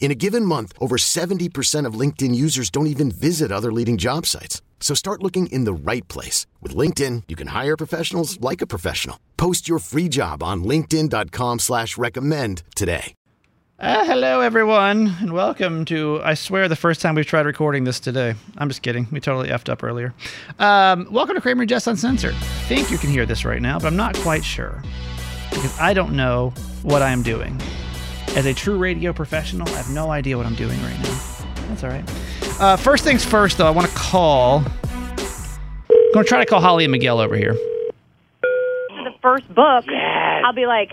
In a given month, over 70% of LinkedIn users don't even visit other leading job sites. So start looking in the right place. With LinkedIn, you can hire professionals like a professional. Post your free job on linkedin.com slash recommend today. Uh, hello, everyone, and welcome to, I swear, the first time we've tried recording this today. I'm just kidding. We totally effed up earlier. Um, welcome to Kramer Jess Uncensored. I think you can hear this right now, but I'm not quite sure because I don't know what I'm doing. As a true radio professional, I have no idea what I'm doing right now. That's all right. Uh, first things first, though, I want to call. I'm going to try to call Holly and Miguel over here. the first book, I'll be like,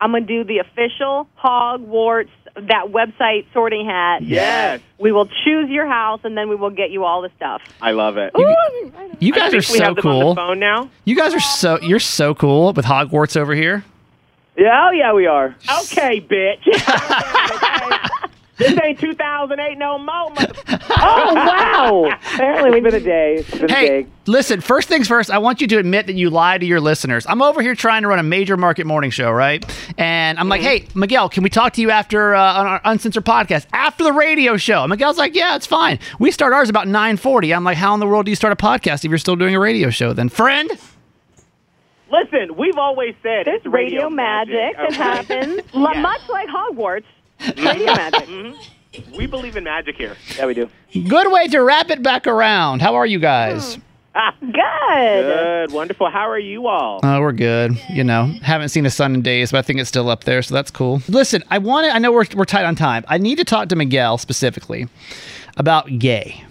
I'm going to do the official Hogwarts, that website sorting hat. Yes. We will choose your house, and then we will get you all the stuff. I love it. Ooh, You I guys are think we so have them on cool. the phone now. You guys are so you're so cool with Hogwarts over here. Yeah, oh yeah, we are. Okay, bitch. this ain't 2008 no more. mother- oh, wow. Apparently, It's been a day. It's been a Hey, day. listen, first things first, I want you to admit that you lied to your listeners. I'm over here trying to run a major market morning show, right? And I'm like, hey, Miguel, can we talk to you after uh, on our uncensored podcast after the radio show? And Miguel's like, yeah, it's fine. We start ours about 9:40. I'm like, how in the world do you start a podcast if you're still doing a radio show? Then, friend, Listen, we've always said There's it's radio magic that okay? happens, Yeah. much like Hogwarts. Mm-hmm. Radio magic. Mm-hmm. We believe in magic here. Yeah, we do. good way to wrap it back around. How are you guys? Hmm. Ah, Good. good, wonderful. How are you all? Oh, we're good. You know, haven't seen the sun in days, but I think it's still up there, so that's cool. Listen, I want to. I know we're we're tight on time. I need to talk to Miguel specifically about gay.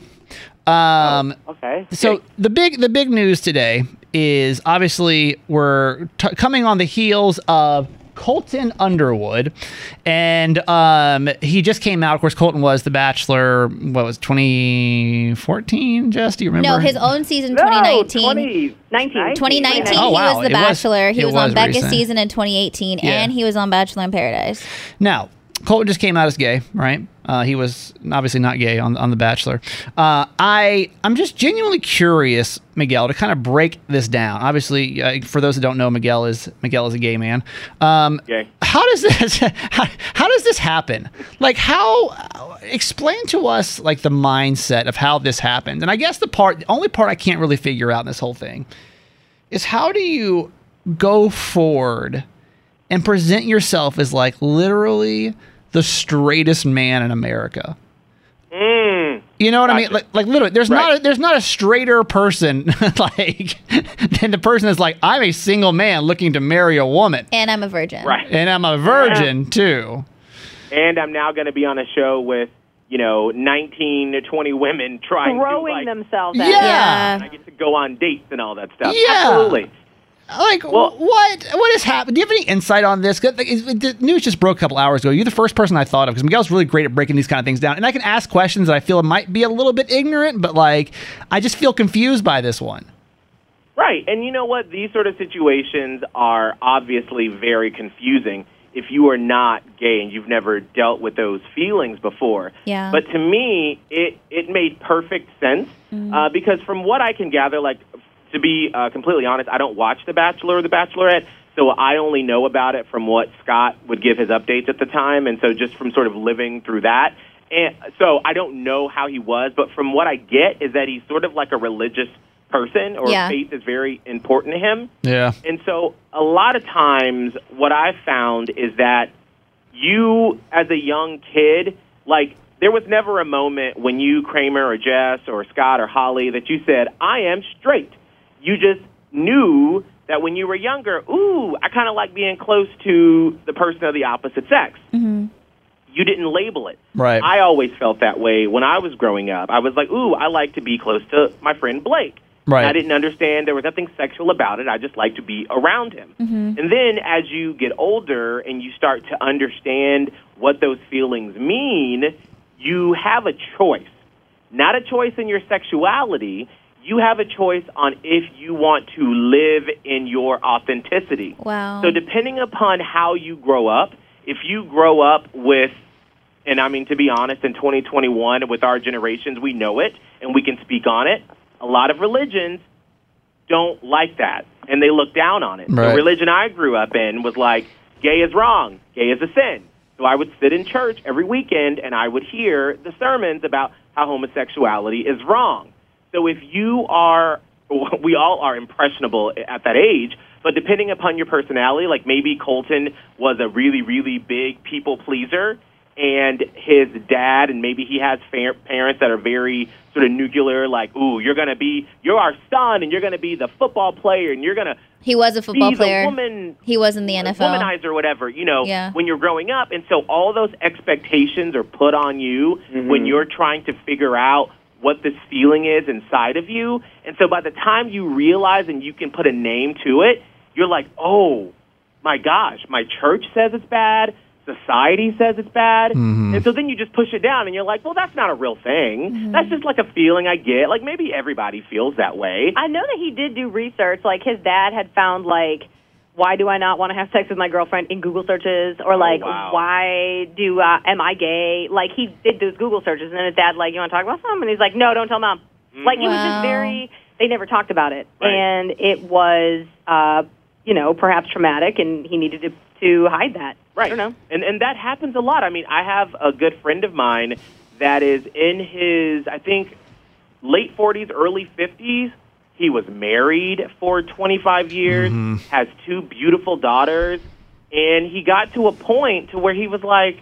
Um, Okay. so the big the big news today is obviously we're t- coming on the heels of Colton Underwood, and um, he just came out. Of course, Colton was The Bachelor. What was 2014? Just do you remember? No, his own season no, 2019. 20, 19. 2019, Oh, wow. he wow. was It The was- Bachelor. he was, was on Becca's season in 2018, Yeah. and he was on Bachelor in Paradise. Now, Colton just came out as gay, right? Uh, he was obviously not gay on, on The Bachelor. Uh, I I'm just genuinely curious, Miguel, to kind of break this down. Obviously, uh, for those that don't know, Miguel is Miguel is a gay man. Um, Gay. How does this how, how does this happen? Like how? Explain to us like the mindset of how this happened. And I guess the part, the only part I can't really figure out in this whole thing is how do you go forward and present yourself as like literally the straightest man in America. Mm. You know what I mean? Like, like literally, there's not a, there's not a straighter person like than the person that's like I'm a single man looking to marry a woman, And I'm a virgin. Right. and I'm a virgin too. And I'm now going to be on a show with, you know, 19 to 20 women trying Throwing to, like, themselves at Yeah. Yeah. And I get to go on dates and all that stuff. Yeah. Absolutely. Like Well- what? What has happened? Do you have any insight on this? 'Cause, like, the news just broke a couple hours ago. You're the first person I thought of because Miguel's really great at breaking these kind of things down, and I can ask questions that I feel might be a little bit ignorant, but like I just feel confused by this one. Right. And you know what? These sort of situations are obviously very confusing if you are not gay and you've never dealt with those feelings before. Yeah. But to me, it, it made perfect sense uh, because from what I can gather, like, to be uh, completely honest, I don't watch The Bachelor or The Bachelorette, so I only know about it from what Scott would give his updates at the time, and so just from sort of living through that. And so I don't know how he was, but from what I get is that he's sort of like a religious person, or Yeah. faith is very important to him. Yeah. And so a lot of times what I've found is that you as a young kid, like there was never a moment when you, Kramer or Jess or Scott or Holly, that you said, I am straight. You just knew that when you were younger, ooh, I kind of like being close to the person of the opposite sex. Mm-hmm. You didn't label it. Right. I always felt that way when I was growing up. I was like, ooh, I like to be close to my friend Blake. Right. And I didn't understand there was nothing sexual about it. I just like to be around him. Mm-hmm. And then as you get older and you start to understand what those feelings mean, you have a choice. Not a choice in your sexuality. You have a choice on if you want to live in your authenticity. Wow. So depending upon how you grow up, if you grow up with and I mean to be honest, in 2021 with our generations, we know it and we can speak on it. A lot of religions don't like that and they look down on it. Right. The religion I grew up in was like gay is wrong, gay is a sin. So I would sit in church every weekend and I would hear the sermons about how homosexuality is wrong. So if you are, we all are impressionable at that age, but depending upon your personality, like maybe Colton was a really, really big people pleaser, and his dad, and maybe he has fa- parents that are very sort of nuclear, like, ooh, you're going to be, you're our son, and you're going to be the football player, and you're going to he was a football be player. the woman He was in the NFL. womanizer or whatever, you know, Yeah. when you're growing up. And so all those expectations are put on you mm-hmm. when you're trying to figure out what this feeling is inside of you. And so by the time you realize and you can put a name to it, you're like, oh my gosh, my church says it's bad. Society says it's bad. Mm-hmm. And so then you just push it down and you're like, well, that's not a real thing. Mm-hmm. That's just like a feeling I get. Like maybe everybody feels that way. I know that he did do research. Like his dad had found like, why do I not want to have sex with my girlfriend in Google searches, or like, wow. why do uh, am I gay? Like he did those Google searches, and then his dad like, you want to talk about something? And he's like, no, don't tell mom. Like it was just very. They never talked about it, Right. and it was, uh, you know, perhaps traumatic, and he needed to to hide that. Right. I don't know. And and that happens a lot. I mean, I have a good friend of mine that is in his I think late 40s, early 50s. He was married for 25 years, mm-hmm. has two beautiful daughters, and he got to a point to where he was like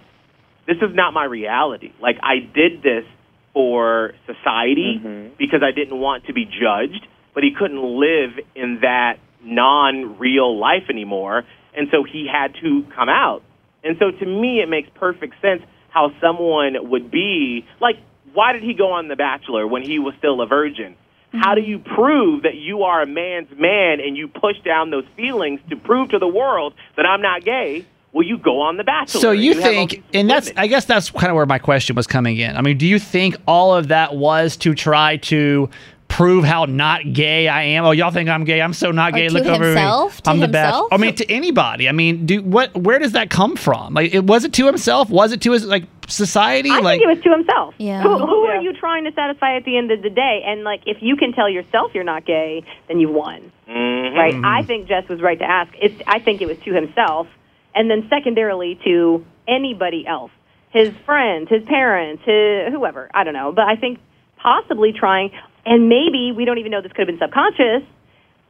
this is not my reality. Like I did this for society mm-hmm. because I didn't want to be judged, but he couldn't live in that non-real life anymore, and so he had to come out. And so to me it makes perfect sense how someone would be like why did he go on The Bachelor when he was still a virgin? How do mm-hmm. you prove that you are a man's man and you push down those feelings to prove to the world that I'm not gay? Well, you go on The Bachelor. So and you think, and that's, I guess that's kind of where my question was coming in. I mean, do you think all of that was to try to prove how not gay I am? Oh, y'all think I'm gay? I'm so not Or gay. to Look over himself? me. To I'm the best. I mean, to anybody. I mean, do what? Where does that come from? Like, it was it to himself? Was it to his like society? I like, think it was to himself. Yeah. Who, who are you trying to satisfy at the end of the day? And like, if you can tell yourself you're not gay, then you won, Mhm. right? I think Jess was right to ask. It's. I think it was to himself, and then secondarily to anybody else, his friends, his parents, his whoever. I don't know, but I think possibly trying, and maybe we don't even know this could have been subconscious.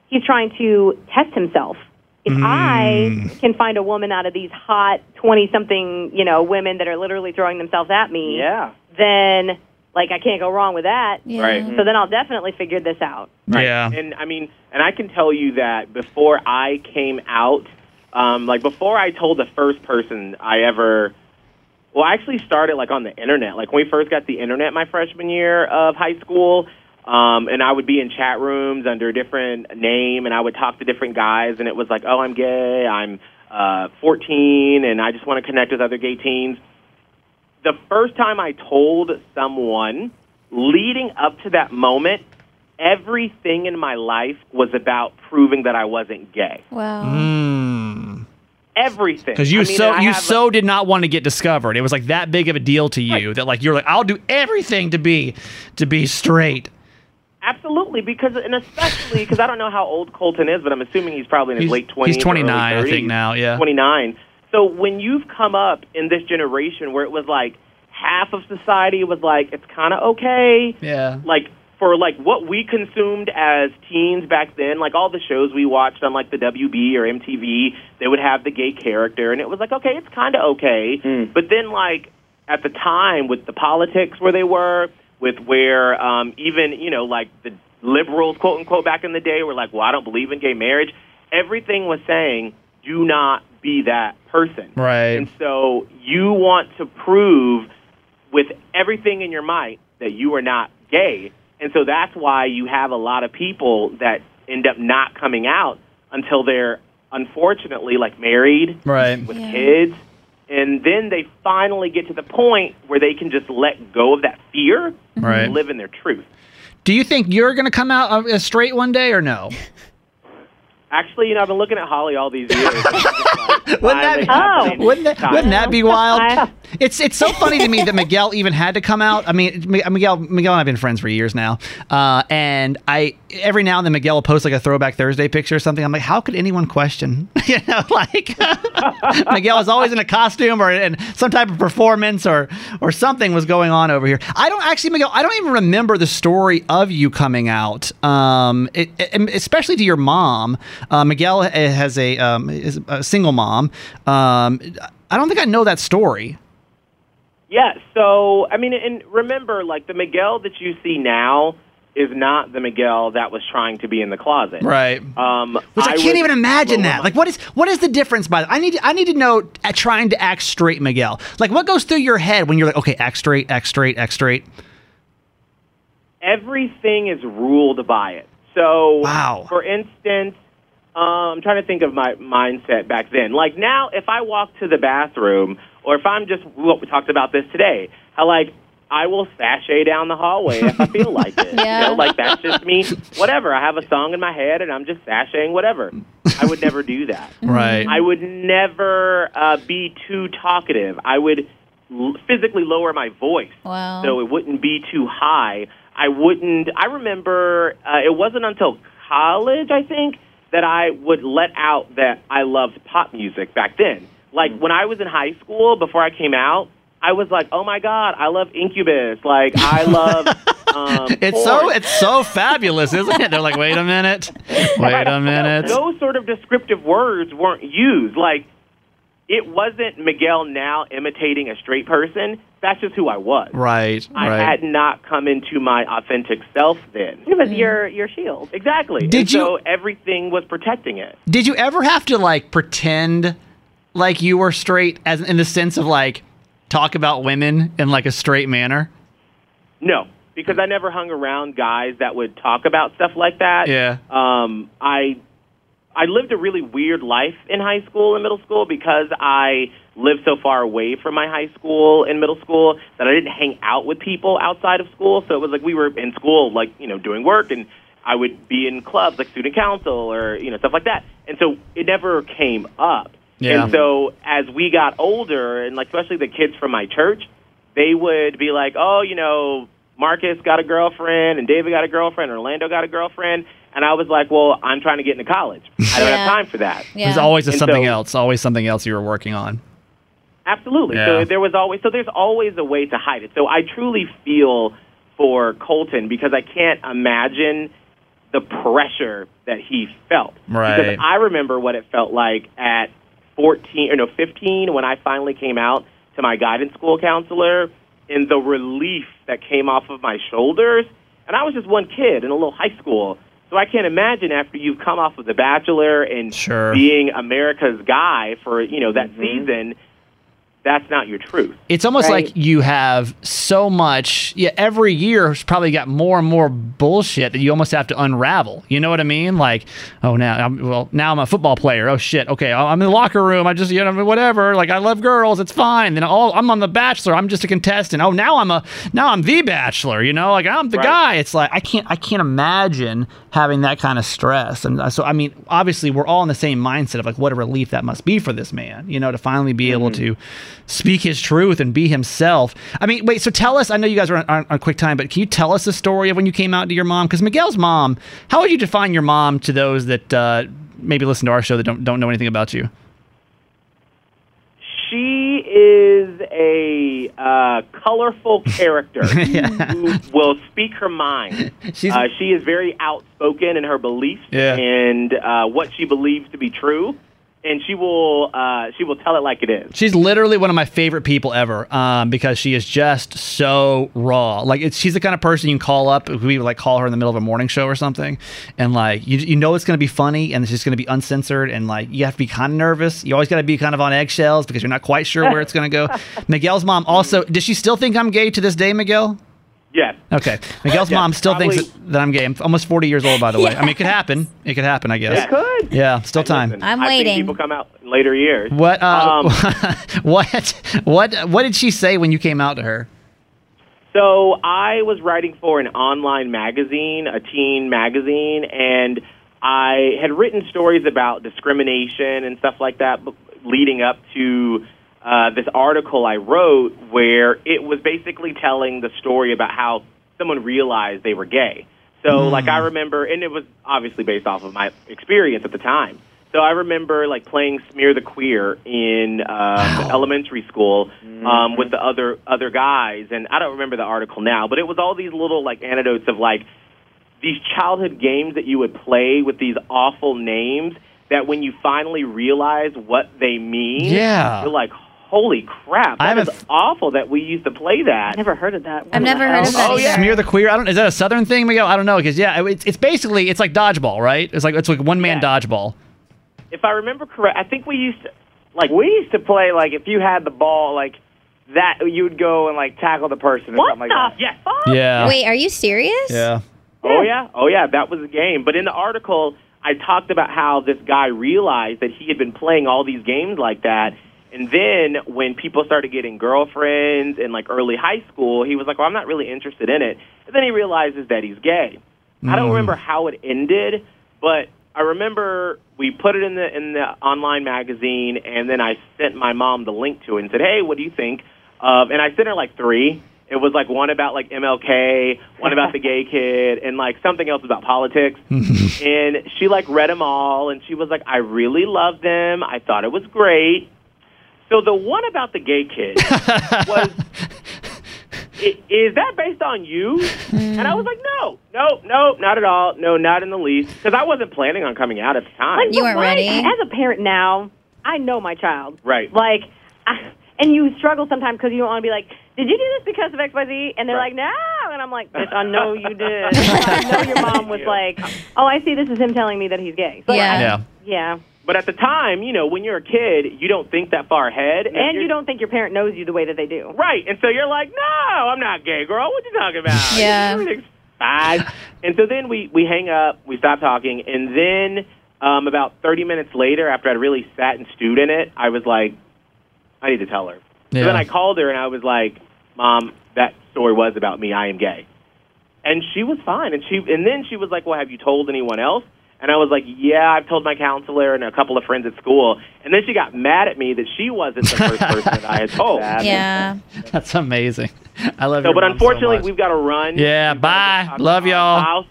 He's trying to test himself. If I can find a woman out of these hot twenty-something, you know, women that are literally throwing themselves at me, Yeah. then like I can't go wrong with that. Yeah. Right. So then I'll definitely figure this out. yeah. And I mean, and I can tell you that before I came out, um, like before I told the first person I ever, well, I actually started like on the internet. Like when we first got the internet my freshman year of high school, um, and I would be in chat rooms under a different name, and I would talk to different guys, and it was like, oh, I'm gay, I'm uh, 14, and I just want to connect with other gay teens. The first time I told someone leading up to that moment, everything in my life was about proving that I wasn't gay. Wow. Mm. Everything. Because you I mean, so I you have- so did not want to get discovered. It was like that big of a deal to you that like you're like I'll do everything to be to be straight. Absolutely because and especially because I don't know how old Colton is, but I'm assuming he's probably in his He's- late 20s. he's or 29, I think now, yeah. 29. So when you've come up in this generation where it was like half of society was like it's kind of okay, Yeah. like for like what we consumed as teens back then, like all the shows we watched on like the WB or MTV, they would have the gay character, and it was like okay, it's kind of okay. Hmm. But then like at the time with the politics where they were, with where um, even you know like the liberals quote unquote back in the day were like, well, I don't believe in gay marriage. everything was saying, do not be that person. Right. And so you want to prove with everything in your might that you are not gay. And so that's why you have a lot of people that end up not coming out until they're unfortunately like married Right. with Yeah. kids. And then they finally get to the point where they can just let go of that fear Right. and live in their truth. Do you think you're going to come out uh, straight one day or no? Actually, you know, I've been looking at Holly all these years. and it's just like, Wouldn't that be- Wouldn't that, wouldn't that be wild? I- It's it's so funny to me that Miguel even had to come out. I mean, Miguel Miguel and I've been friends for years now, uh, and I every now and then Miguel will post like a Throwback Thursday picture or something. I'm like, how could anyone question? you know, like Miguel is always in a costume or in some type of performance or or something was going on over here. I don't actually, Miguel. I don't even remember the story of you coming out, um, it, it- especially to your mom. Uh, Miguel has a um, is a single mom. Um, I don't think I know that story. Yeah, so I mean, and remember, like the Miguel that you see now is not the Miguel that was trying to be in the closet, Right. Um, Which I, can't even imagine that. Like, what is what is the difference? By I need I need to know at trying to act straight, Miguel. Like, what goes through your head when you're like, okay, act straight, act straight, act straight. everything is ruled by it. So, Wow. for instance, um, I'm trying to think of my mindset back then. Like now, if I walk to the bathroom, or if I'm just what we talked about this today, how like I will sashay down the hallway if I feel like it. Yeah. You know, like that's just me. Whatever. I have a song in my head, and I'm just sashaying whatever. I would never do that. Right. I would never uh, be too talkative. I would l- physically lower my voice Wow. so it wouldn't be too high. I wouldn't. I remember uh, it wasn't until college, I think, that I would let out that I loved pop music back then. Like when I was in high school, before I came out, I was like, "Oh my god, I love Incubus! Like I love." Um, it's so it's so fabulous, isn't it? They're like, wait a minute, wait a minute. Those sort of descriptive words weren't used. Like, it wasn't Miguel now imitating a straight person. That's just who I was. Right, I right. had not come into my authentic self then. It was your your shield. Exactly. Did and you- So everything was protecting it. Did you ever have to like pretend like you were straight, as in the sense of like talk about women in like a straight manner? No, because I never hung around guys that would talk about stuff like that. Yeah. Um, I I lived a really weird life in high school and middle school because I lived so far away from my high school and middle school that I didn't hang out with people outside of school. So it was like we were in school, like you know, doing work, and I would be in clubs like student council or you know stuff like that. And so it never came up. Yeah. And so as we got older, and like especially the kids from my church, they would be like, oh, you know, Marcus got a girlfriend and David got a girlfriend, Orlando got a girlfriend. And I was like, well, I'm trying to get into college. I don't Yeah. have time for that. yeah. There's always a And something so- else, always something else you were working on. Absolutely. Yeah. So there was always so there's always a way to hide it. So I truly feel for Colton because I can't imagine the pressure that he felt. Right. Because I remember what it felt like at 14 or no 15 when I finally came out to my guidance school counselor and the relief that came off of my shoulders. And I was just one kid in a little high school. So I can't imagine after you've come off of The Bachelor and Sure. being America's guy for, you know, that mm-hmm. season, that's not your truth. It's almost Right. like you have so much. Yeah, every year has probably got more and more bullshit that you almost have to unravel. You know what I mean? Like, oh, now I'm well, now I'm a football player. Oh shit. Okay, I'm in the locker room. I just you know whatever. Like I love girls. It's fine. Then oh, I'm on the Bachelor. I'm just a contestant. Oh, now I'm a now I'm the Bachelor. You know, like I'm the Right. guy. It's like I can't I can't imagine having that kind of stress. And uh, so I mean, obviously we're all in the same mindset of like what a relief that must be for this man. You know, to finally be able to speak his truth and be himself. I mean, wait. So tell us. I know you guys are on, on, quick time, but can you tell us the story of when you came out to your mom? Because Miguel's mom. How would you define your mom to those that uh, maybe listen to our show that don't don't know anything about you? She is a uh, colorful character who will speak her mind. Uh, she is very outspoken in her beliefs Yeah. and uh, what she believes to be true. And she will uh, she will tell it like it is. She's literally one of my favorite people ever um, because she is just so raw. Like it's, she's the kind of person you can call up. We like call her in the middle of a morning show or something, and like you, you know it's going to be funny and it's just going to be uncensored and like you have to be kind of nervous. You always got to be kind of on eggshells because you're not quite sure where it's going to go. Miguel's mom also does she still think I'm gay to this day, Miguel? Yes. Okay, Miguel's Yeah, mom still thinks that, that I'm gay. I'm almost 40 years old, by the way. I mean, it could happen. It could happen, I guess. It could. Yeah, still time. Listen, I'm I've waiting. people come out in later years. What? Uh, Um, what? What? What did she say when you came out to her? So I was writing for an online magazine, a teen magazine, and I had written stories about discrimination and stuff like that, leading up to uh, this article I wrote where it was basically telling the story about how someone realized they were gay. So, like, I remember, and it was obviously based off of my experience at the time. So I remember like playing Smear the Queer in uh, elementary school um, with the other other guys, and I don't remember the article now, but it was all these little like anecdotes of like these childhood games that you would play with these awful names that when you finally realize what they mean, Yeah. you're like, holy crap, I that is haven't- awful that we used to play that. I've never heard of that. I've never heard of that Oh, yeah. Smear the queer. I don't. Is that a southern thing, Miguel? I don't know because yeah, it's, it's basically it's like dodgeball, right? It's like it's like one man Yeah. dodgeball. If I remember correct, I think we used to like We used to play like if you had the ball, like that, you would go and like tackle the person or What something the like that. yes. Yeah. Wait, are you serious? Yeah. Oh yeah, oh yeah, that was a game. But in the article, I talked about how this guy realized that he had been playing all these games like that, and then when people started getting girlfriends in like early high school, he was like, "Well, I'm not really interested in it." And then he realizes that he's gay. I don't mm. remember how it ended, but I remember we put it in the in the online magazine, and then I sent my mom the link to it and said, "Hey, what do you think?" of and I sent her like three. It was like one about like MLK, one about the gay kid, and like something else about politics. and she like read them all, and she was like, "I really loved them. I thought it was great." So the one about the gay kid was is that based on you? And I was like, no, no, no, not at all. No, not in the least. Because I wasn't planning on coming out at the time. Like, You but weren't ready? As a parent now, I know my child. Right. Like, I, and you struggle sometimes because you don't want to be like, "Did you do this because of X, Y, Z?" And they're Right. like, "No," and I'm like, "Bitch, I know you did. I know your mom was Yeah. like, oh, I see. This is him telling me that he's gay." So, Yeah. Yeah. yeah. But at the time, you know, when you're a kid, you don't think that far ahead. And you're- you don't think your parent knows you the way that they do. Right. And so you're like, no, I'm not gay, girl. What you talking about? Yeah. Everything's fine. and so then we, we hang up, we stop talking, and then um, about 30 minutes later, after I'd really sat and stewed in it, I was like, I need to tell her. Yeah. So then I called her and I was like, Mom, that story was about me. I am gay. And she was fine. And she and then she was like, Well, have you told anyone else? And I was like, Yeah, I've told my counselor and a couple of friends at school. And then she got mad at me that she wasn't the first person that I had oh. told. Yeah. That's amazing. I love you. So, but unfortunately, so much. we've got to run. Yeah, We've bye. Love y'all. house.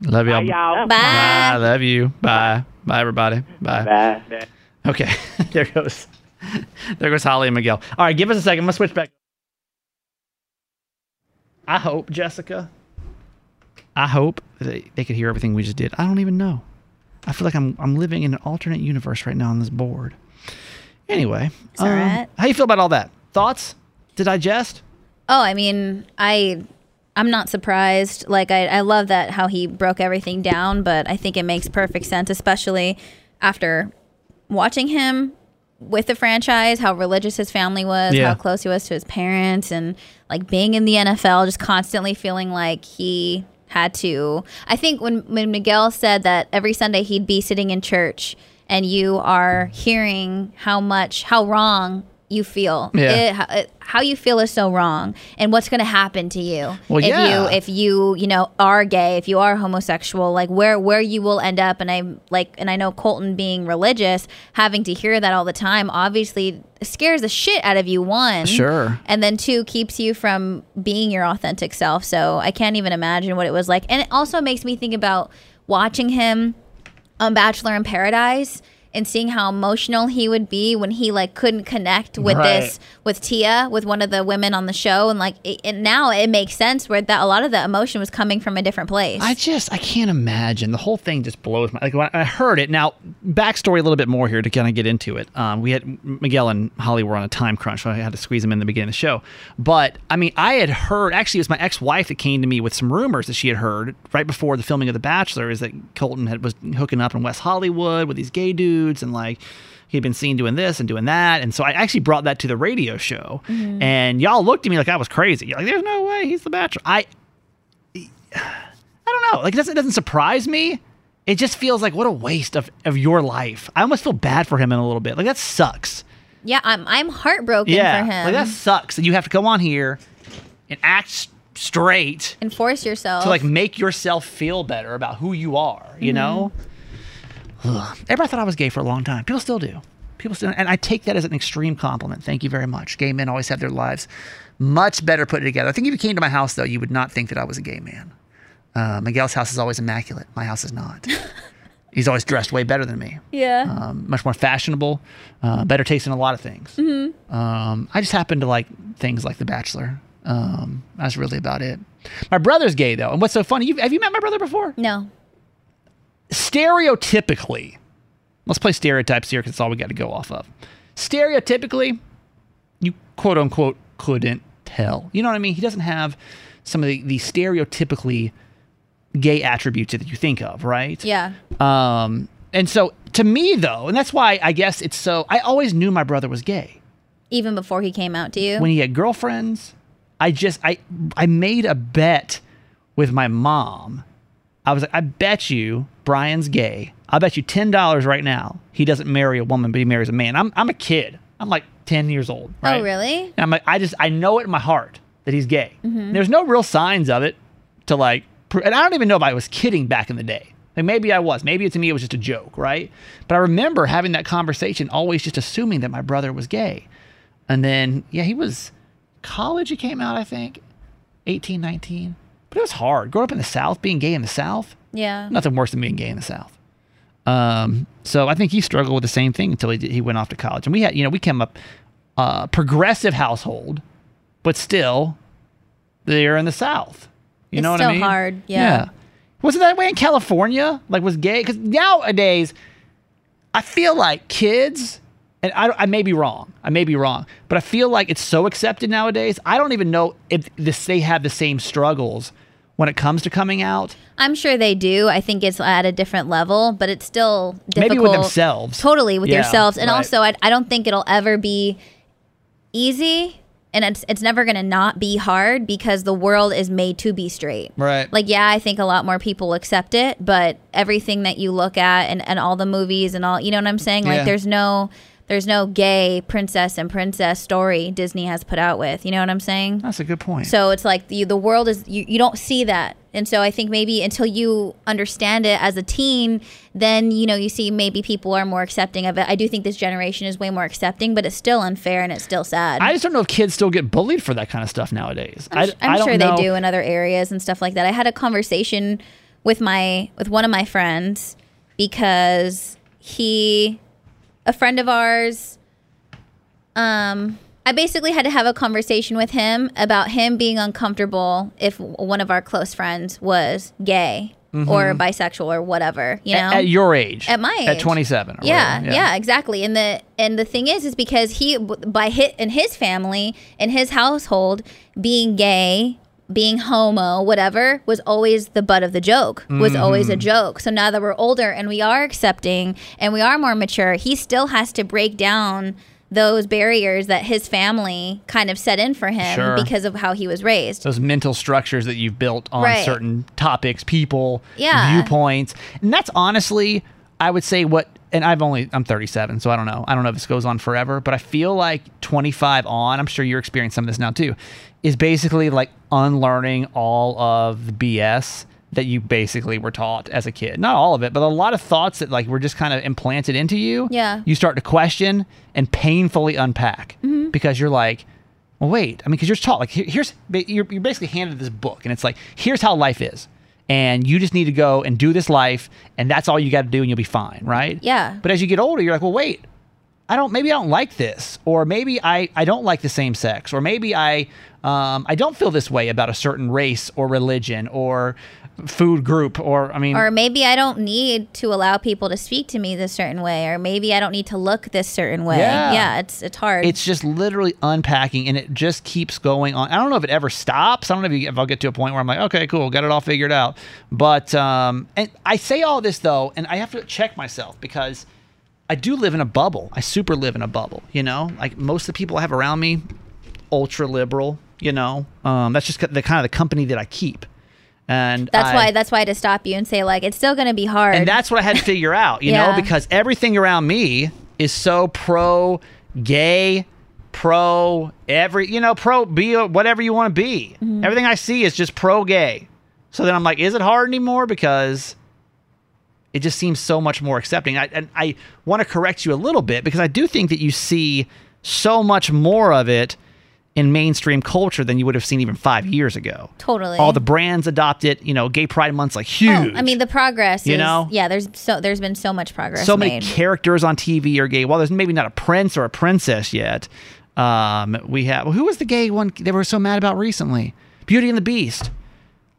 love y'all. Bye, y'all. Bye. Bye. Love you. Bye. Bye, everybody. Bye. Bye. Okay. there goes. There goes Holly and Miguel. All right, give us a second. I'm gonna switch back. I hope, Jessica. I hope they, they could hear everything we just did. I don't even know. I feel like I'm I'm living in an alternate universe right now on this board. Anyway, um, right. how you feel about all that? Thoughts to digest? Oh, I mean, I I'm not surprised. Like I, I love that how he broke everything down, but I think it makes perfect sense, especially after watching him with the franchise, how religious his family was, Yeah. how close he was to his parents, and like being in the NFL, just constantly feeling like he had to. I think when when Miguel said that every Sunday he'd be sitting in church and you are hearing how much how wrong you feel. Yeah. It- how, you feel is so wrong and what's going to happen to you Well, if yeah. you if you you know are gay if you are homosexual like where where you will end up and i like and i know colton being religious having to hear that all the time obviously scares the shit out of you one Sure. and then two keeps you from being your authentic self so i can't even imagine what it was like and it also makes me think about watching him on Bachelor in Paradise and seeing how emotional he would be when he like couldn't connect with Right. this with Tia, with one of the women on the show, and like it, and now it makes sense where that a lot of the emotion was coming from a different place. I just I can't imagine the whole thing just blows my like when I heard it. Now backstory a little bit more here to kind of get into it. Um, we had Miguel and Holly were on a time crunch, so I had to squeeze them in the beginning of the show. But I mean, I had heard actually it was my ex wife that came to me with some rumors that she had heard right before the filming of The Bachelor is that Colton had was hooking up in West Hollywood with these gay dudes and like he'd been seen doing this and doing that. And so I actually brought that to the radio show. Mm-hmm. And y'all looked at me like I was crazy. You're like, there's no way he's the bachelor. I I don't know. Like it doesn't, it doesn't surprise me. It just feels like what a waste of, of your life. I almost feel bad for him in a little bit. Like that sucks. yeah, I'm I'm heartbroken yeah. for him. Like that sucks that you have to come on here and act straight and force yourself to like make yourself feel better about who you are, you mm-hmm. know? Ugh. Everybody thought I was gay for a long time. People still do. People still, and I take that as an extreme compliment. Thank you very much. Gay men always have their lives much better put together. I think if you came to my house, though, you would not think that I was a gay man. Uh, Miguel's house is always immaculate. My house is not. He's always dressed way better than me. yeah. Um, much more fashionable, uh, better taste in a lot of things. Mm-hmm. Um, I just happen to like things like The Bachelor. Um, that's really about it. My brother's gay though, and what's so funny? You, have you met my brother before? no. Stereotypically, let's play stereotypes here because it's all we got to go off of. Stereotypically, you quote unquote couldn't tell. You know what I mean? He doesn't have some of the, the stereotypically gay attributes that you think of, right? Yeah. Um, and so to me though, and that's why I guess it's so. I always knew my brother was gay Even before he came out to you. when he had girlfriends. I just I I made a bet with my mom. I was like, I bet you Brian's gay. I bet you ten dollars right now he doesn't marry a woman, but he marries a man. I'm I'm a kid. I'm like ten years old. Oh, right? Oh really? And I'm like, I just I know it in my heart that he's gay. Mm-hmm. There's no real signs of it to like, and I don't even know if I was kidding back in the day. Like maybe I was. Maybe to me it was just a joke, right? But I remember having that conversation, always just assuming that my brother was gay. And then yeah, he was college. He came out, I think, 18, 19. But it was hard. Growing up in the South, being gay in the South, Yeah. nothing worse than being gay in the South. Um, so I think he struggled with the same thing until he did, he went off to college. And we had, you know, we came up uh, progressive household, but still, they're in the South. You It's know what I mean? hard, yeah. Wasn't that way in California? Like, was gay? Because nowadays, I feel like kids, and I, I may be wrong. I may be wrong, but I feel like it's so accepted nowadays. I don't even know if this, they have the same struggles when it comes to coming out. I'm sure they do. I think it's at a different level, but it's still difficult. Maybe with themselves. Totally with Yeah, yourselves, and right. also I, I don't think it'll ever be easy, and it's it's never gonna not be hard because the world is made to be straight. Right. Like yeah, I think a lot more people accept it, but everything that you look at and and all the movies and all, you know what I'm saying? Like Yeah. there's no. There's no gay princess and princess story Disney has put out with. You know what I'm saying? That's a good point. So it's like the the world is you, you don't see that. And so I think maybe until you understand it as a teen, then you know you see maybe people are more accepting of it. I do think this generation is way more accepting, but it's still unfair and it's still sad. I just don't know if kids still get bullied for that kind of stuff nowadays. I'm, I, don't sure know. they do in other areas and stuff like that. I had a conversation with my with one of my friends because he a friend of ours um I basically had to have a conversation with him about him being uncomfortable if one of our close friends was gay or bisexual or whatever, you know. Mm-hmm. At, at your age, At my age, at 27. or Yeah, whatever, yeah, exactly. And the and the thing is, is because he by hit in his family in his household being gay, being homo, whatever, was always the butt of the joke. Was always Mm-hmm. a joke. So now that we're older and we are accepting and we are more mature, he still has to break down those barriers that his family kind of set in for him Sure. because of how he was raised. Those mental structures that you've built on Right. certain topics, people, Yeah. viewpoints. And that's honestly, I would say what, and I've only, I'm 37, so I don't know. I don't know if this goes on forever, but I feel like 25 on, I'm sure you're experiencing some of this now too, is basically like unlearning all of the BS that you basically were taught as a kid. Not all of it, but a lot of thoughts that like were just kind of implanted into you. Yeah. You start to question and painfully unpack Mm-hmm. because you're like, well, wait. I mean, because you're taught like here, here's you're, you're basically handed this book, and it's like here's how life is, and you just need to go and do this life, and that's all you got to do, and you'll be fine, right? Yeah. But as you get older, you're like, well, wait, I don't. Maybe I don't like this, or maybe I I don't like the same sex, or maybe I um I don't feel this way about a certain race or religion or food group, or I mean, Or maybe I don't need to allow people to speak to me this certain way, or maybe I don't need to look this certain way. Yeah. Yeah, it's it's hard. it's just literally unpacking, and it just keeps going on. I don't know if it ever stops. I don't know if, you, if I'll get to a point where I'm like, okay, cool, got it all figured out. But um, and I say all this though, and I have to check myself because. I do live in a bubble. I super live in a bubble, you know? Like most of the people I have around me, ultra liberal, you know? Um, that's just the kind of the company that I keep. And that's I- why that's why to stop you and say like it's still gonna be hard. and that's what I had to figure out, you Yeah. know, because everything around me is so pro gay, pro every, you know, pro be whatever you want to be. Mm-hmm. Everything I see is just pro gay. So then I'm like, is it hard anymore? Because it just seems so much more accepting. I, and I want to correct you a little bit because I do think that you see so much more of it in mainstream culture than you would have seen even five years ago. totally All the brands adopt it. You know, Gay Pride Month's like huge. Oh. I mean the progress. You is, know? yeah. There's so there's been so much progress. so many made. characters on TV are gay. Well, there's maybe not a prince or a princess yet. Um, we have well, who was the gay one they were so mad about recently? Beauty and the Beast.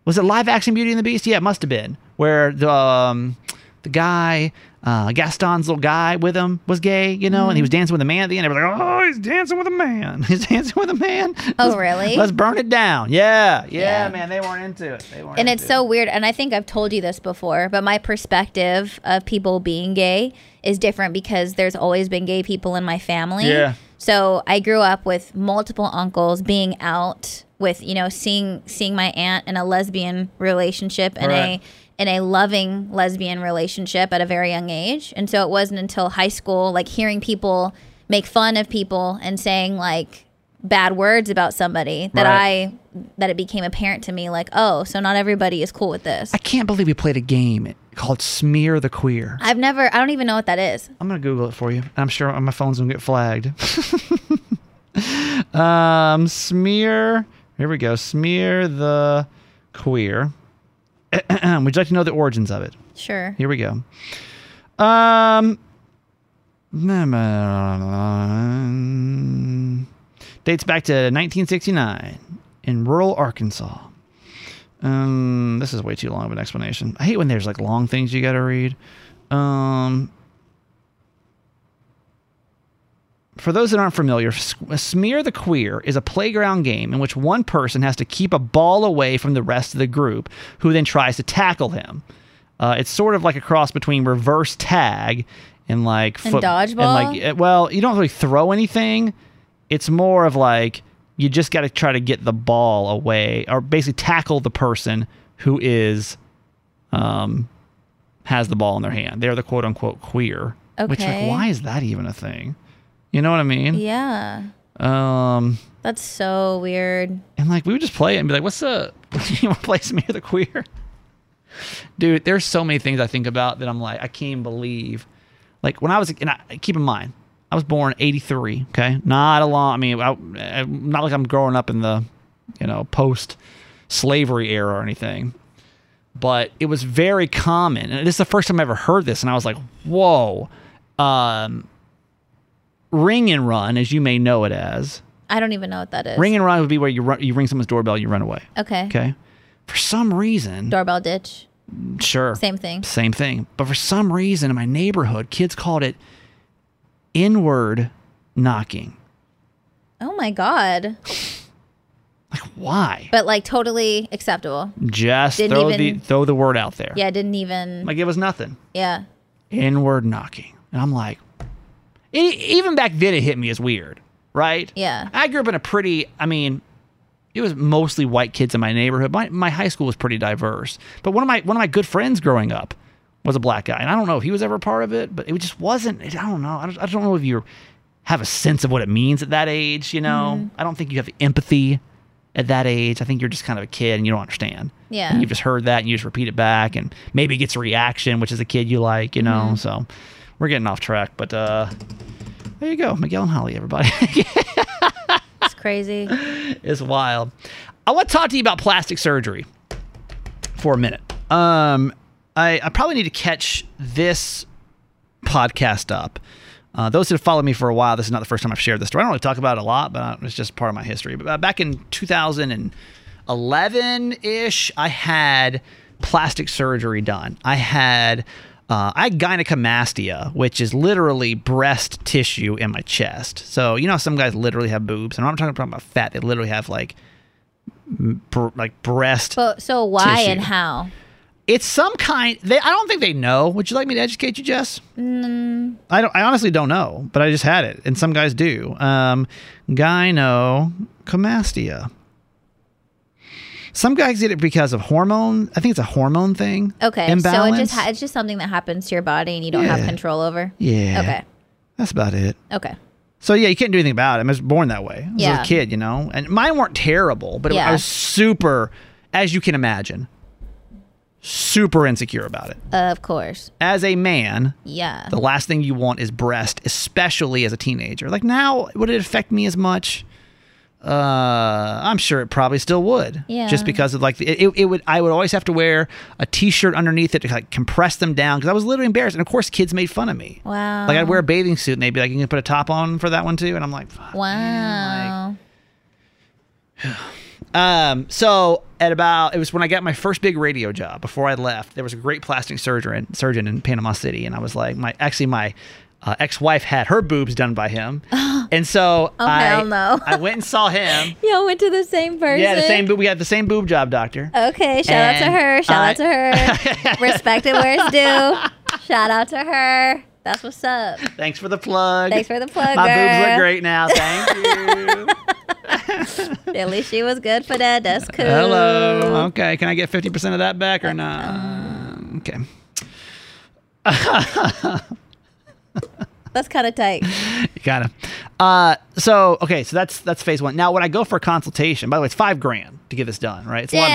Was it live action Beauty and the Beast? Yeah, it must have been. Where the um, the guy, uh, Gaston's little guy with him was gay, you know, and he was dancing with a man at the end. Everybody like, oh, he's dancing with a man. He's dancing with a man. Oh, Let's- really? Let's burn it down. Yeah, yeah, Yeah. man. They weren't into it. They weren't and it's so weird and i think i've told you this before but my perspective of people being gay is different because there's always been gay people in my family Yeah. so i grew up with multiple uncles being out with you know seeing seeing my aunt in a lesbian relationship and Right. a in a loving lesbian relationship at a very young age and so it wasn't until high school like hearing people make fun of people and saying like bad words about somebody that Right. I that it became apparent to me like, oh, so not everybody is cool with this. I can't believe we played a game called Smear the Queer. I've never I don't even know what that is. I'm gonna Google it for you. I'm sure my phone's gonna get flagged. um, smear. Here we go. Smear the queer. Would you like to know the origins of it? Sure. Here we go. Um, dates back to 1969 in rural Arkansas. Um, this is way too long of an explanation. I hate when there's like long things you got to read. Um, for those that aren't familiar, Smear the Queer is a playground game in which one person has to keep a ball away from the rest of the group, who then tries to tackle him. Uh, it's sort of like a cross between reverse tag and like And dodgeball? And like, uh, well, you don't really throw anything. It's more of like you just got to try to get the ball away, or basically tackle the person who is, um, has the ball in their hand. They're the quote unquote queer. Okay. Which like, why is that even a thing? You know what I mean? Yeah. Um, That's so weird. and like we would just play it and be like, "What's up? you want to play Smear the Queer?" Dude, there's so many things I think about that I'm like, I can't even believe. Like when I was, and I, keep in mind, I was born '83. Okay, not a long. I mean, I, I- not like I'm growing up in the, you know, post-slavery era or anything. But it was very common, and this is the first time I ever heard this, and I was like, "Whoa!" Um, ring and run, as you may know it as, I don't even know what that is. ring and run would be where you run, you ring someone's doorbell, you run away. Okay. Okay. For some reason, Doorbell ditch. sure. Same thing. Same thing. But for some reason in my neighborhood, kids called it n-word knocking. Oh my god. Like why? But like totally acceptable. Just Didn't throw even- the throw the word out there. Yeah, didn't even Like it was nothing. Yeah. N-word knocking. And I'm like e- even back then it hit me as weird, right? Yeah. I grew up in a pretty I mean it was mostly white kids in my neighborhood. My my high school was pretty diverse. But one of my one of my good friends growing up was a black guy. And I don't know if he was ever a part of it, but it just wasn't I don't know. I don't, I don't know if you have a sense of what it means at that age, you know? Mm-hmm. I don't think you have empathy at that age. I think you're just kind of a kid and you don't understand. Yeah. And you've just heard that and you just repeat it back and maybe it gets a reaction, which is a kid you like, you know? Mm-hmm. So we're getting off track, but uh there you go. Miguel and Holly, everybody. It's crazy. it's wild. I want to talk to you about plastic surgery for a minute. Um, I, I probably need to catch this podcast up. Uh, those that have followed me for a while, this is not the first time I've shared this story. I don't really talk about it a lot, but uh, it's just part of my history. But uh, back in 2011 ish, I had plastic surgery done. I had uh, I had gynecomastia, which is literally breast tissue in my chest. So you know, some guys literally have boobs, and I'm not talking about fat. They literally have like br- like breast But so why Tissue. and how? it's some kind. They, I don't think they know. Would you like me to educate you, Jess? Mm. I don't. I honestly don't know, but I just had it, and some guys do. Um, gynecomastia. Some guys get it because of hormone. I think it's a hormone thing. Okay, Imbalance. so it just ha- it's just something that happens to your body and you don't have control over. yeah. Okay. That's about it. Okay. So yeah, you can't do anything about it. I was born that way. I was Yeah. a kid, you know, and mine weren't terrible, but it- I was super, as you can imagine, super insecure about it. Of course. As a man, Yeah. the last thing you want is breast, especially as a teenager. Like now, would it affect me as much? Uh, I'm sure it probably still would. Yeah. Just because of like it, it would, I would always have to wear a t-shirt underneath it to like compress them down because I was literally embarrassed. And of course, kids made fun of me. Wow. Like I'd wear a bathing suit and they'd be like, "You can put a top on for that one too," and I'm like, "Fuck." Wow. Um, so at about it was when I got my first big radio job before I left. There was a great plastic surgeon surgeon in Panama City, and I was like, my actually my uh, ex-wife had her boobs done by him, and so Oh, I no. I went and saw him. Y'all went to the same person. Yeah, the same. boob. We had the same boob job doctor. Okay, shout out to her. Shout I- out to her. Respect it where it's due. Shout out to her. That's what's up. Thanks for the plug. Thanks for the plug, My boobs look great now. Thank you. At least she was good for that. That's cool. Hello. Okay, can I get fifty percent of that back or not? Okay. That's kind of tight. You gotta. Uh, so okay, so that's that's phase one. Now, when I go for a consultation, by the way, it's five grand to get this done, right? It's a lot of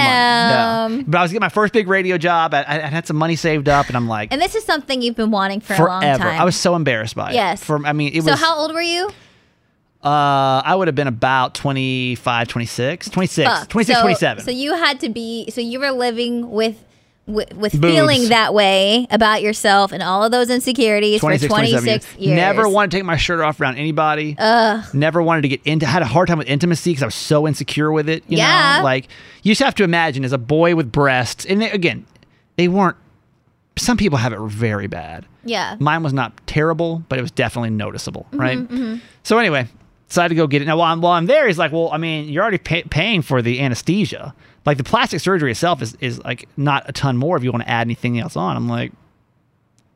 money. Yeah. But I was getting my first big radio job. I, I had some money saved up, and I'm like, And this is something you've been wanting for a long forever. time. I was so embarrassed by it. Yes. For I mean, it so was. how old were you? Uh, I would have been about 25, 26, 26, Fuck. 26, so, 27. So you had to be. So you were living with. With, with feeling that way about yourself and all of those insecurities 26, for 26 27 years. Never wanted to take my shirt off around anybody. Ugh. Never wanted to get into. Had a hard time with intimacy because I was so insecure with it. You Yeah. know, like you just have to imagine as a boy with breasts, and they, again, they weren't. Some people have it very bad. Yeah. Mine was not terrible, but it was definitely noticeable, Mm-hmm, right? So anyway, decided to go get it. Now while I'm, while I'm there, he's like, "Well, I mean, you're already pay- paying for the anesthesia. Like the plastic surgery itself is is like not a ton more if you want to add anything else on." I'm like,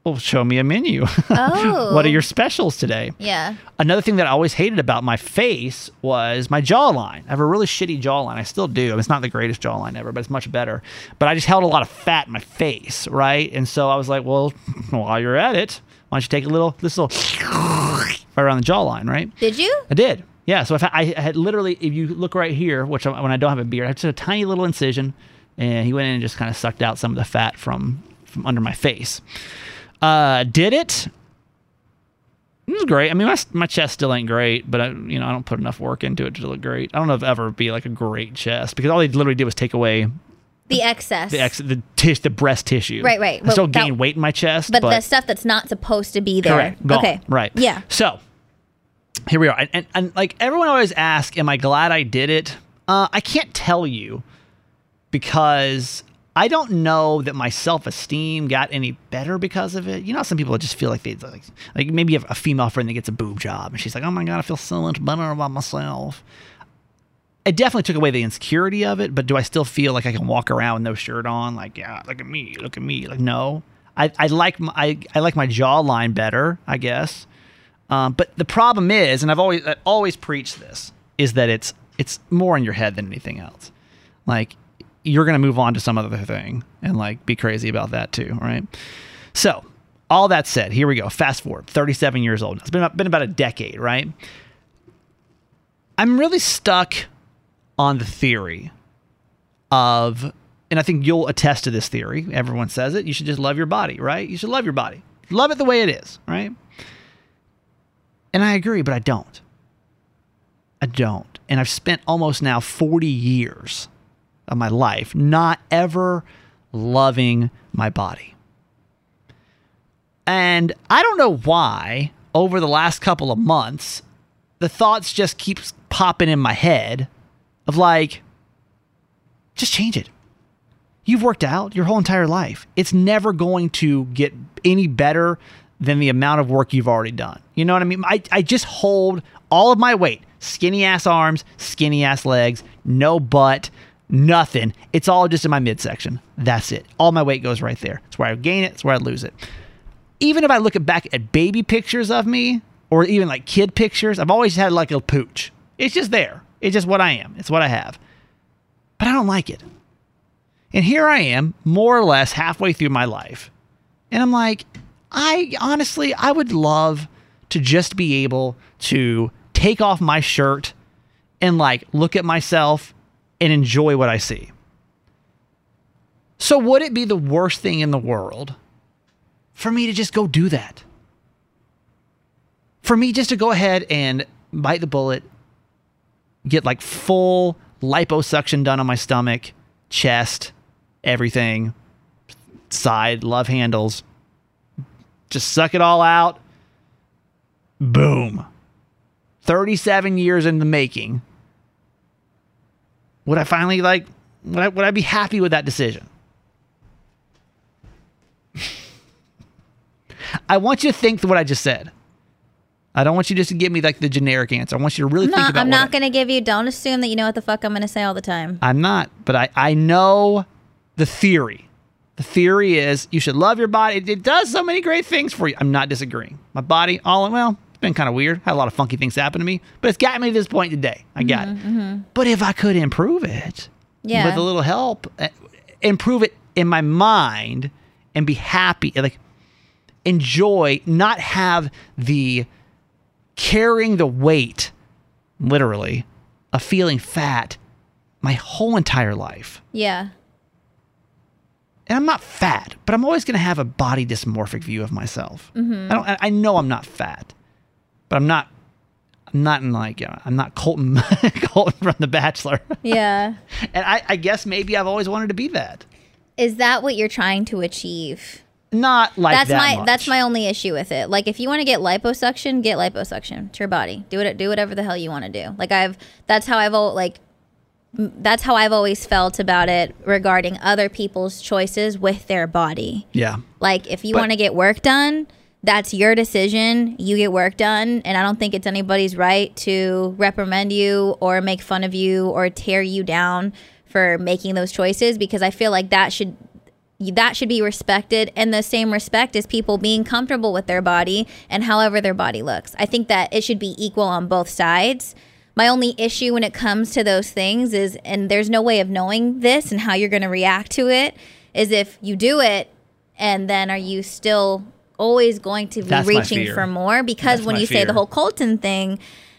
"Well, show me a menu. Oh. what are oh. your specials today?" Yeah. Another thing that I always hated about my face was my jawline. I have a really shitty jawline. I still do. It's not the greatest jawline ever, but it's much better. But I just held a lot of fat in my face, right? And so I was like, well, while you're at it, why don't you take a little, this little right around the jawline, right? Did you? I did. Yeah. So if I, I had literally, if you look right here, which I, when I don't have a beard, I have just a tiny little incision, and he went in and just kind of sucked out some of the fat from from under my face. Uh, did it? It was great. I mean, my, my chest still ain't great, but I, you know, I don't put enough work into it to look great. I don't know if ever be like a great chest because all they literally did was take away The excess. the ex, the tish, the breast tissue. Right, right. I still But that- weight in my chest, but, the stuff that's not supposed to be there. Correct. Gone. Okay. Right. Yeah. So here we are. And, and, and like everyone always asks, am I glad I did it? Uh, I can't tell you because I don't know that my self esteem got any better because of it. You know, some people just feel like they like, like maybe you have a female friend that gets a boob job and she's like, oh my God, I feel so much better about myself. It definitely took away the insecurity of it, but do I still feel like I can walk around with no shirt on? Like, yeah, look at me, look at me. Like, no. I, I like my I, I like my jawline better, I guess. Um, but the problem is, and I've always I always preached this, is that it's it's more in your head than anything else. Like you're gonna move on to some other thing and like be crazy about that too, right? So all that said, here we go. Fast forward, 37 years old. It's been been about a decade, right? I'm really stuck on the theory of, and I think you'll attest to this theory. Everyone says it. You should just love your body, right? You should love your body. Love it the way it is, right? And I agree, but I don't. I don't. And I've spent almost now 40 years of my life not ever loving my body. And I don't know why over the last couple of months the thoughts just keeps popping in my head of like just change it. You've worked out your whole entire life. It's never going to get any better than the amount of work you've already done. You know what I mean? I, I just hold all of my weight skinny ass arms, skinny ass legs, no butt, nothing. It's all just in my midsection. That's it. All my weight goes right there. It's where I gain it, it's where I lose it. Even if I look back at baby pictures of me or even like kid pictures, I've always had like a pooch. It's just there. It's just what I am. It's what I have. But I don't like it. And here I am, more or less halfway through my life. And I'm like, I honestly, I would love to just be able to take off my shirt and like look at myself and enjoy what I see. So, would it be the worst thing in the world for me to just go do that? For me just to go ahead and bite the bullet, get like full liposuction done on my stomach, chest, everything, side, love handles, just suck it all out. Boom. 37 years in the making. Would I finally like would I, would I be happy with that decision? I want you to think through what I just said. I don't want you just to give me like the generic answer. I want you to really I'm think not, about I'm not going to give you, don't assume that you know what the fuck I'm going to say all the time. I'm not, but I, I know the theory. The theory is you should love your body. It, it does so many great things for you. I'm not disagreeing. My body, all in well, it's been kind of weird. Had a lot of funky things happen to me, but it's gotten me to this point today. I got it. But if I could improve it Yeah. with a little help, uh, improve it in my mind and be happy, like enjoy, not have the carrying the weight, literally, of feeling fat my whole entire life. Yeah. And I'm not fat, but I'm always going to have a body dysmorphic view of myself. Mm-hmm. I don't. I- know I'm not fat, but I'm not. I'm not in like. You know, I'm not Colton. Colton from The Bachelor. Yeah. and I, I guess maybe I've always wanted to be that. Is that what you're trying to achieve? Not like that's that my much. that's my only issue with it. Like if you want to get liposuction, get liposuction to your body. Do it do whatever the hell you want to do. Like I've that's how I've like that's how I've always felt about it regarding other people's choices with their body. Yeah. Like if you want to get work done, that's your decision. You get work done, and I don't think it's anybody's right to reprimand you or make fun of you or tear you down for making those choices because I feel like that should that should be respected in the same respect as people being comfortable with their body and however their body looks. I think that it should be equal on both sides. My only issue when it comes to those things is, and there's no way of knowing this and how you're going to react to it, is if you do it and then are you still always going to be That's reaching for more? Because That's when you say the whole Colton thing,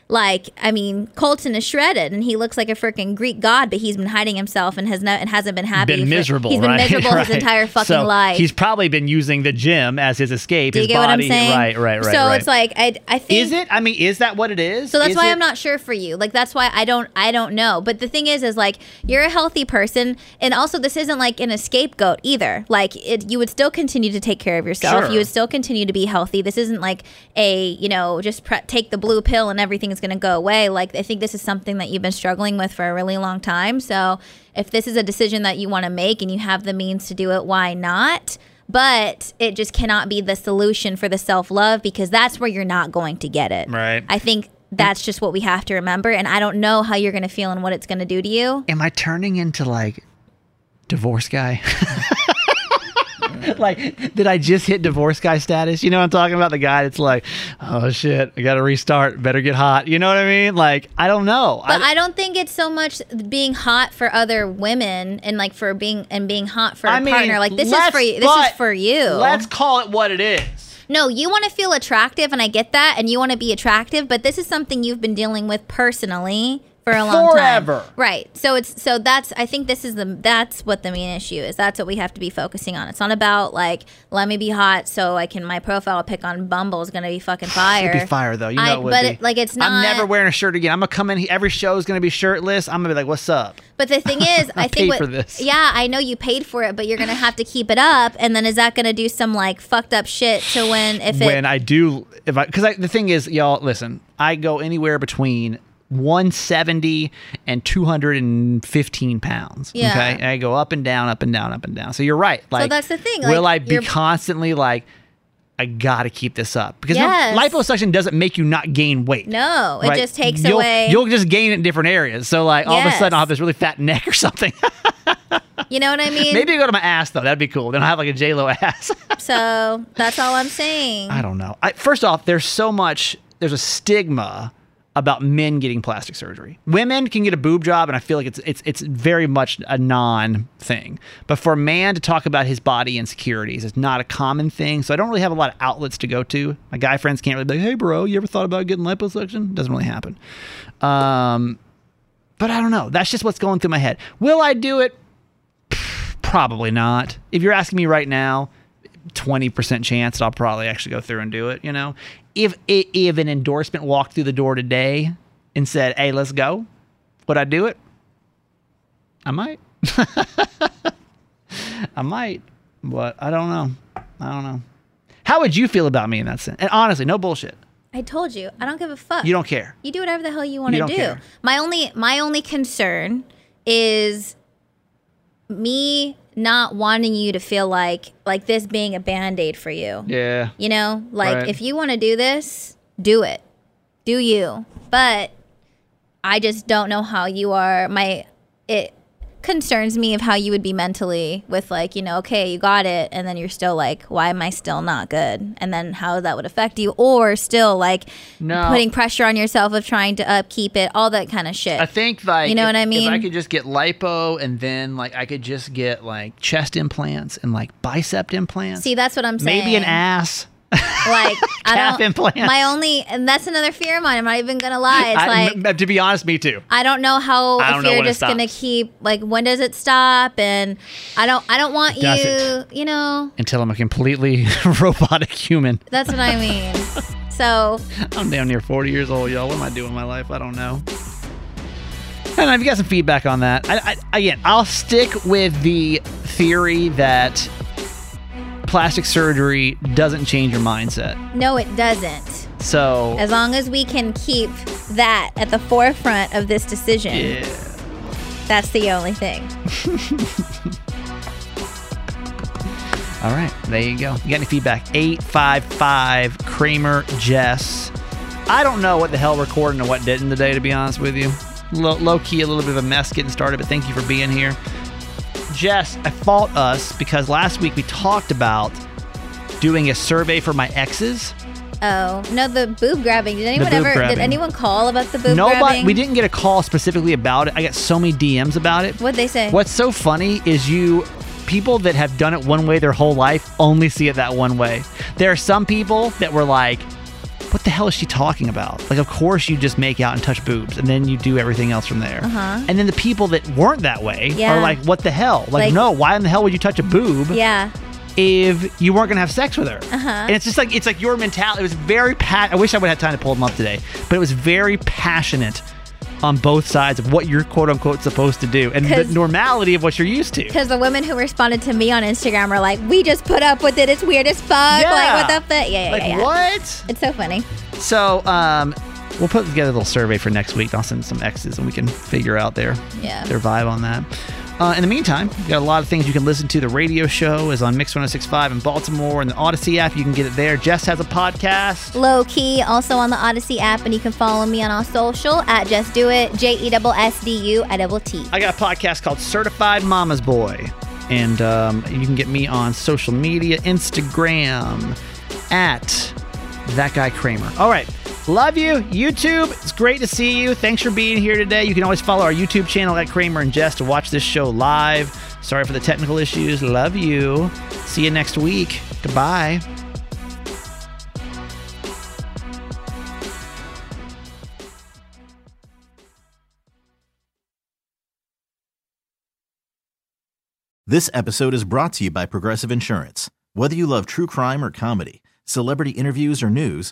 like I mean, Colton is shredded and he looks like a freaking Greek god, but he's been hiding himself and has not and hasn't been happy. Been for- miserable. He's been right? miserable his entire fucking So life. He's probably been using the gym as his escape. Do you his get what I'm body. saying? Right. Right. Right. So right. it's like I, I think Is it? I mean, is that what it is? So that's Is why it- I'm not sure for you. Like that's why I don't I don't know. But the thing is is like you're a healthy person and also this isn't like an scapegoat either. Like it you would still continue to take care of yourself. Sure. You would still continue to be healthy. This isn't like a, you know, just pre- take the blue pill and everything is going to go away. Like I think this is something that you've been struggling with for a really long time. So if this is a decision that you want to make and you have the means to do it, why not? But it just cannot be the solution for the self love because that's where you're not going to get it. Right. I think that's just what we have to remember. And I don't know how you're going to feel and what it's going to do to you. Am I turning into like divorce guy? like, did I just hit divorce guy status? You know what I'm talking about? The guy that's like, oh shit, I got to restart. Better get hot. You know what I mean? Like, I don't know. But I don't think it's so much being hot for other women and like for being and being hot for a I mean, partner. Like this is for you. This is for you. Let's call it what it is. No, you want to feel attractive, and I get that, and you want to be attractive, but this is something you've been dealing with personally for a long Forever. time. Right. So it's so that's I think this is the that's what the main issue is. That's what we have to be focusing on. It's not about like let me be hot so I can my profile pick on Bumble is gonna be fucking fire. It'd be fire though. You know I- it would but be. it- like, it's not- I'm never wearing a shirt again. I'm gonna come in. Every show is gonna be shirtless. I'm gonna be like, "What's up?" But the thing is, I, I think what. Yeah, I know you paid for it, but you're gonna have to keep it up. And then is that gonna do some like fucked up shit to when if it when I do, if I, because I, the thing is, y'all, listen, I go anywhere between 170 and 215 pounds. Yeah. Okay. And I go up and down, up and down, up and down. So you're right. Like, that's the thing, Will I be constantly like, I gotta keep this up because no- liposuction doesn't make you not gain weight. no, it right? just takes you'll, away. You'll just gain it in different areas. So like all of a sudden I'll have this really fat neck or something. you know what I mean? Maybe I go to my ass though. That'd be cool. Then I'll have like a J Lo ass. So that's all I'm saying. I don't know. I, first off, there's so much. There's a stigma about men getting plastic surgery. Women can get a boob job, and I feel like it's it's it's very much a non thing. But for a man to talk about his body insecurities is not a common thing. So I don't really have a lot of outlets to go to. My guy friends can't really be like, "Hey, bro, you ever thought about getting liposuction?" Doesn't really happen. Um, but I don't know. That's just what's going through my head. Will I do it? Probably not. If you're asking me right now, 20% chance that I'll probably actually go through and do it, you know? If if an endorsement walked through the door today and said, "Hey, let's go." Would I do it? I might. I might, but I don't know. I don't know. How would you feel about me in that sense? And honestly, no bullshit. I told you, I don't give a fuck. You don't care. You do whatever the hell you want to do. care. My only my only concern is me not wanting you to feel like like this being a band-aid for you. Yeah. You know, like Right. if you want to do this, do it. Do you. But I just don't know how you are my it concerns me of how you would be mentally with like, you know, okay, you got it and then you're still like, why am I still not good? And then how that would affect you or still like No. putting pressure on yourself of trying to upkeep it, all that kind of shit. I think like You know if- what I mean If I could just get lipo and then like I could just get like chest implants and like bicep implants. See, that's what I'm saying. maybe an ass. Like I don't implants. my only and that's another fear of mine. I'm not even gonna lie. It's I- like m- to be honest, me too. I don't know how I don't if know you're just gonna keep like when does it stop and I don't I don't want you you know Until I'm a completely robotic human. that's what I mean. so I'm damn near 40 years old, y'all. What am I doing in my life? I don't know. And I don't know if you got some feedback on that. I, I, again, I'll stick with the theory that plastic surgery doesn't change your mindset. no it doesn't. So, As long as we can keep that at the forefront of this decision, yeah. that's the only thing. All right, there you go. You got any feedback? 855 Kramer Jess. I don't know what the hell recording and what didn't today, to be honest with you. Low, low key, a little bit of a mess getting started, but thank you for being here. Jess, I fault us because last week we talked about doing a survey for my exes. Oh no, the boob grabbing. Did anyone ever? grabbing. Did anyone call about the boob grabbing? Nobody, grabbing? we didn't get a call specifically about it. I got so many DMs about it. What'd they say? What's so funny is you people that have done it one way their whole life only see it that one way. There are some people that were like, "What the hell is she talking about?" Like, of course you just make out and touch boobs, and then you do everything else from there. Uh-huh. And then the people that weren't that way Yeah. are like, "What the hell?" Like, Like- no, why in the hell would you touch a boob? Yeah. if you weren't gonna have sex with her. Uh-huh. And it's just like it's like your mentality. It was very pat. I wish I would have had time to pull them up today, but it was very passionate on both sides of what you're quote unquote supposed to do and the normality of what you're used to. Because the women who responded to me on Instagram were like, "We just put up with it. It's weird as fuck. Yeah. Like, what the fuck? Yeah, yeah, Like yeah, yeah. what? It's so funny. So um, we'll put together a little survey for next week. I'll send some X's and we can figure out their Yeah. their vibe on that. Uh, in the meantime, we got a lot of things you can listen to. The radio show is on Mix 1065 in Baltimore and the Audacy app. You can get it there. Jess has a podcast. Low key, also on the Audacy app, and you can follow me on all social at Just Do It, J E S S D U I double T. I got a podcast called Certified Mama's Boy. And um, you can get me on social media, Instagram, at that guy Kramer. All right. Love you, YouTube. It's great to see you. Thanks for being here today. You can always follow our YouTube channel at Kramer and Jess to watch this show live. Sorry for the technical issues. Love you. See you next week. Goodbye. This episode is brought to you by Progressive Insurance. Whether you love true crime or comedy, celebrity interviews or news,